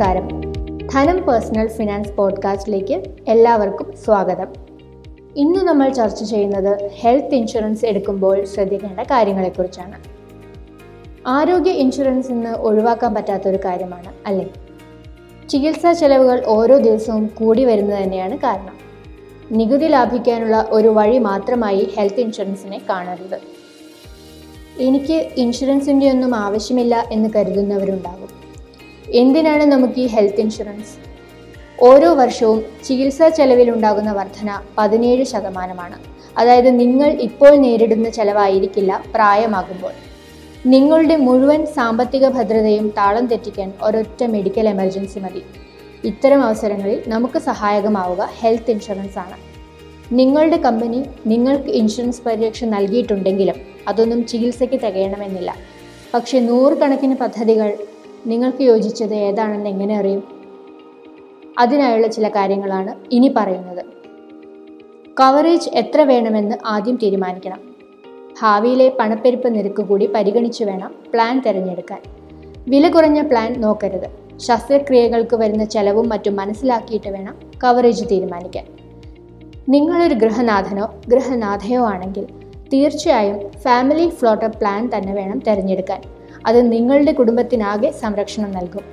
നമസ്കാരം. ധനം personal finance പോഡ്കാസ്റ്റിലേക്ക് എല്ലാവർക്കും സ്വാഗതം. ഇന്ന് നമ്മൾ ചർച്ച ചെയ്യുന്നത് ഹെൽത്ത് ഇൻഷുറൻസ് എടുക്കുമ്പോൾ ശ്രദ്ധിക്കേണ്ട കാര്യങ്ങളെക്കുറിച്ചാണ്. ആരോഗ്യ ഇൻഷുറൻസ് ഇന്ന് ഒഴിവാക്കാൻ പറ്റാത്തൊരു കാര്യമാണ് അല്ലേ? ചികിത്സാ ചെലവുകൾ ഓരോ ദിവസവും കൂടി വരുന്നത് തന്നെയാണ് കാരണം. നികുതി ലാഭിക്കാനുള്ള ഒരു വഴി മാത്രമായി ഹെൽത്ത് ഇൻഷുറൻസിനെ കാണരുത്. എനിക്ക് ഇൻഷുറൻസിന്റെ ഒന്നും ആവശ്യമില്ല എന്ന് കരുതുന്നവരുണ്ടാകും. എന്തിനാണ് നമുക്ക് ഈ ഹെൽത്ത് ഇൻഷുറൻസ് ഓരോ വർഷവും ചികിത്സാ ചെലവിൽ ഉണ്ടാകുന്ന വർധന പതിനേഴ് ശതമാനമാണ്. അതായത് നിങ്ങൾ ഇപ്പോൾ നേരിടുന്ന ചെലവായിരിക്കില്ല പ്രായമാകുമ്പോൾ. നിങ്ങളുടെ മുഴുവൻ സാമ്പത്തിക ഭദ്രതയും താളം തെറ്റിക്കാൻ ഒരൊറ്റ മെഡിക്കൽ എമർജൻസി മതി. ഇത്തരം അവസരങ്ങളിൽ നമുക്ക് സഹായകമാവുക ഹെൽത്ത് ഇൻഷുറൻസ് ആണ്. നിങ്ങളുടെ കമ്പനി നിങ്ങൾക്ക് ഇൻഷുറൻസ് പരിരക്ഷ നൽകിയിട്ടുണ്ടെങ്കിലും അതൊന്നും ചികിത്സയ്ക്ക് തികയണമെന്നില്ല. പക്ഷേ നൂറുകണക്കിന് പദ്ധതികൾ നിങ്ങൾക്ക് യോജിച്ചത് ഏതാണെന്ന് എങ്ങനെ അറിയും? അതിനായുള്ള ചില കാര്യങ്ങളാണ് ഇനി പറയുന്നത്. കവറേജ് എത്ര വേണമെന്ന് ആദ്യം തീരുമാനിക്കണം. ഭാവിയിലെ പണപ്പെരുപ്പ് നിരക്ക് കൂടി പരിഗണിച്ചു വേണം പ്ലാൻ തിരഞ്ഞെടുക്കാൻ. വില കുറഞ്ഞ പ്ലാൻ നോക്കരുത്. ശസ്ത്രക്രിയകൾക്ക് വരുന്ന ചെലവും മറ്റും മനസ്സിലാക്കിയിട്ട് വേണം കവറേജ് തീരുമാനിക്കാൻ. നിങ്ങളൊരു ഗൃഹനാഥനോ ഗൃഹനാഥയോ ആണെങ്കിൽ തീർച്ചയായും ഫാമിലി ഫ്ലോട്ടർ പ്ലാൻ തന്നെ വേണം തിരഞ്ഞെടുക്കാൻ. അത് നിങ്ങളുടെ കുടുംബത്തിനാകെ സംരക്ഷണം നൽകും.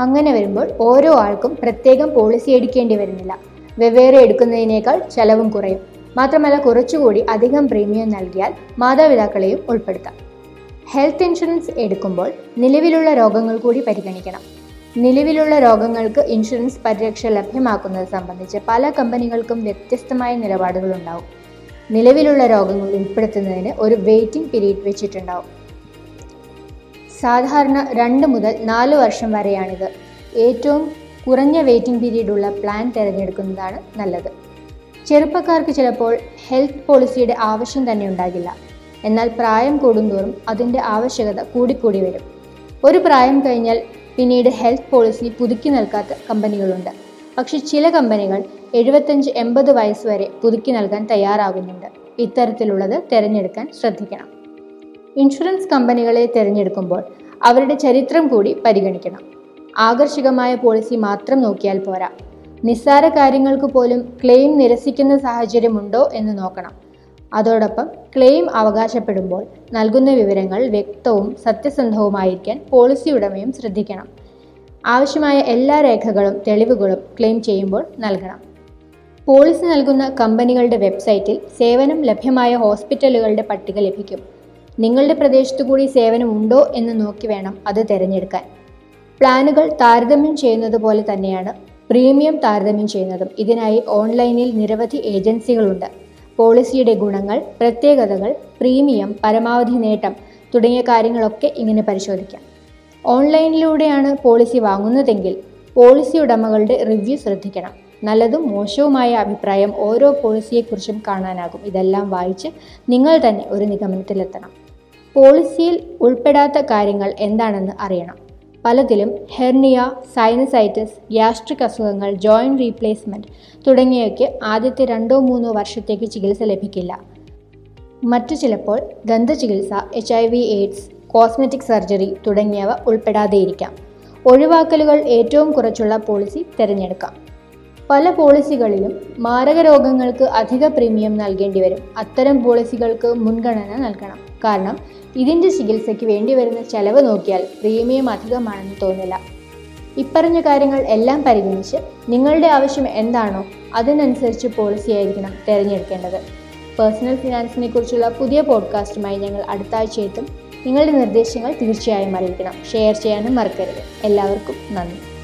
അങ്ങനെ വരുമ്പോൾ ഓരോ ആൾക്കും പ്രത്യേകം പോളിസി എടുക്കേണ്ടി വരുന്നില്ല. വെവ്വേറെ എടുക്കുന്നതിനേക്കാൾ ചെലവും കുറയും. മാത്രമല്ല കുറച്ചുകൂടി അധികം പ്രീമിയം നൽകിയാൽ മാതാപിതാക്കളെയും ഉൾപ്പെടുത്താം. ഹെൽത്ത് ഇൻഷുറൻസ് എടുക്കുമ്പോൾ നിലവിലുള്ള രോഗങ്ങൾ കൂടി പരിഗണിക്കണം. നിലവിലുള്ള രോഗങ്ങൾക്ക് ഇൻഷുറൻസ് പരിരക്ഷ ലഭ്യമാക്കുന്നത് സംബന്ധിച്ച് പല കമ്പനികൾക്കും വ്യത്യസ്തമായ നിലപാടുകളുണ്ടാവും. നിലവിലുള്ള രോഗങ്ങൾ ഉൾപ്പെടുത്തുന്നതിന് ഒരു വെയിറ്റിംഗ് പീരീഡ് വെച്ചിട്ടുണ്ടാവും. സാധാരണ രണ്ട് മുതൽ നാല് വർഷം വരെയാണിത്. ഏറ്റവും കുറഞ്ഞ വെയിറ്റിംഗ് പീരീഡ് ഉള്ള പ്ലാൻ തിരഞ്ഞെടുക്കുന്നതാണ് നല്ലത്. ചെറുപ്പക്കാർക്ക് ചിലപ്പോൾ ഹെൽത്ത് പോളിസിയുടെ ആവശ്യം തന്നെ ഉണ്ടാകില്ല. എന്നാൽ പ്രായം കൂടുന്തോറും അതിന്റെ ആവശ്യകത കൂടിക്കൂടി വരും. ഒരു പ്രായം കഴിഞ്ഞാൽ പിന്നീട് ഹെൽത്ത് പോളിസി പുതുക്കി നൽകാത്ത കമ്പനികളുണ്ട്. പക്ഷേ ചില കമ്പനികൾ എഴുപത്തഞ്ച് എൺപത് വയസ്സ് വരെ പുതുക്കി നൽകാൻ തയ്യാറാകുന്നുണ്ട്. ഇത്തരത്തിലുള്ളത് തിരഞ്ഞെടുക്കാൻ ശ്രദ്ധിക്കണം. ഇൻഷുറൻസ് കമ്പനികളെ തിരഞ്ഞെടുക്കുമ്പോൾ അവരുടെ ചരിത്രം കൂടി പരിഗണിക്കണം. ആകർഷകമായ പോളിസി മാത്രം നോക്കിയാൽ പോരാ. നിസ്സാര കാര്യങ്ങൾക്ക് പോലും ക്ലെയിം നിരസിക്കുന്ന സാഹചര്യമുണ്ടോ എന്ന് നോക്കണം. അതോടൊപ്പം ക്ലെയിം അവകാശപ്പെടുമ്പോൾ നൽകുന്ന വിവരങ്ങൾ വ്യക്തവും സത്യസന്ധവുമായിരിക്കാൻ പോളിസി ഉടമയും ശ്രദ്ധിക്കണം. ആവശ്യമായ എല്ലാ രേഖകളും തെളിവുകളും ക്ലെയിം ചെയ്യുമ്പോൾ നൽകണം. പോളിസി നൽകുന്ന കമ്പനികളുടെ വെബ്സൈറ്റിൽ സേവനം ലഭ്യമായ ഹോസ്പിറ്റലുകളുടെ പട്ടിക ലഭിക്കും. നിങ്ങളുടെ പ്രദേശത്തു കൂടി സേവനം ഉണ്ടോ എന്ന് നോക്കി വേണം അത് തിരഞ്ഞെടുക്കാൻ. പ്ലാനുകൾ താരതമ്യം ചെയ്യുന്നത് പോലെ തന്നെയാണ് പ്രീമിയം താരതമ്യം ചെയ്യുന്നതും. ഇതിനായി ഓൺലൈനിൽ നിരവധി ഏജൻസികളുണ്ട്. പോളിസിയുടെ ഗുണങ്ങൾ പ്രത്യേകതകൾ പ്രീമിയം പരമാവധി നേട്ടം തുടങ്ങിയ കാര്യങ്ങളൊക്കെ ഇങ്ങനെ പരിശോധിക്കാം. ഓൺലൈനിലൂടെയാണ് പോളിസി വാങ്ങുന്നതെങ്കിൽ പോളിസി ഉടമകളുടെ റിവ്യൂ ശ്രദ്ധിക്കണം. നല്ലതും മോശവുമായ അഭിപ്രായം ഓരോ പോളിസിയെക്കുറിച്ചും കാണാനാകും. ഇതെല്ലാം വായിച്ച് നിങ്ങൾ തന്നെ ഒരു നിഗമനത്തിലെത്തണം. പോളിസിയിൽ ഉൾപ്പെടാത്ത കാര്യങ്ങൾ എന്താണെന്ന് അറിയണം. പലതിലും ഹെർണിയ സൈനസൈറ്റിസ് ഗ്യാസ്ട്രിക് അസുഖങ്ങൾ ജോയിന്റ് റീപ്ലേസ്മെന്റ് തുടങ്ങിയവയ്ക്ക് ആദ്യത്തെ രണ്ടോ മൂന്നോ വർഷത്തേക്ക് ചികിത്സ ലഭിക്കില്ല. മറ്റു ചിലപ്പോൾ ദന്തചികിത്സ H I V AIDS cosmetic surgery തുടങ്ങിയവ ഉൾപ്പെടാതെയിരിക്കാം. ഒഴിവാക്കലുകൾ ഏറ്റവും കുറച്ചുള്ള പോളിസി തിരഞ്ഞെടുക്കാം. പല പോളിസികളിലും മാരക രോഗങ്ങൾക്ക് അധിക പ്രീമിയം നൽകേണ്ടി വരും. അത്തരം പോളിസികൾക്ക് മുൻഗണന നൽകണം. കാരണം ഇതിന്റെ ചികിത്സയ്ക്ക് വേണ്ടി വരുന്ന ചെലവ് നോക്കിയാൽ പ്രീമിയം അധികമാണെന്ന് തോന്നില്ല. ഇപ്പറഞ്ഞ കാര്യങ്ങൾ എല്ലാം പരിഗണിച്ച് നിങ്ങളുടെ ആവശ്യം എന്താണോ അതിനനുസരിച്ച് പോളിസി ആയിരിക്കണം തിരഞ്ഞെടുക്കേണ്ടത്. പേഴ്സണൽ ഫിനാൻസിനെ കുറിച്ചുള്ള പുതിയ പോഡ്കാസ്റ്റുമായി ഞങ്ങൾ അടുത്ത ആഴ്ച എത്തും നിങ്ങളുടെ നിർദ്ദേശങ്ങൾ തീർച്ചയായും അറിയിക്കണം. ഷെയർ ചെയ്യാനും മറക്കരുത്. എല്ലാവർക്കും നന്ദി.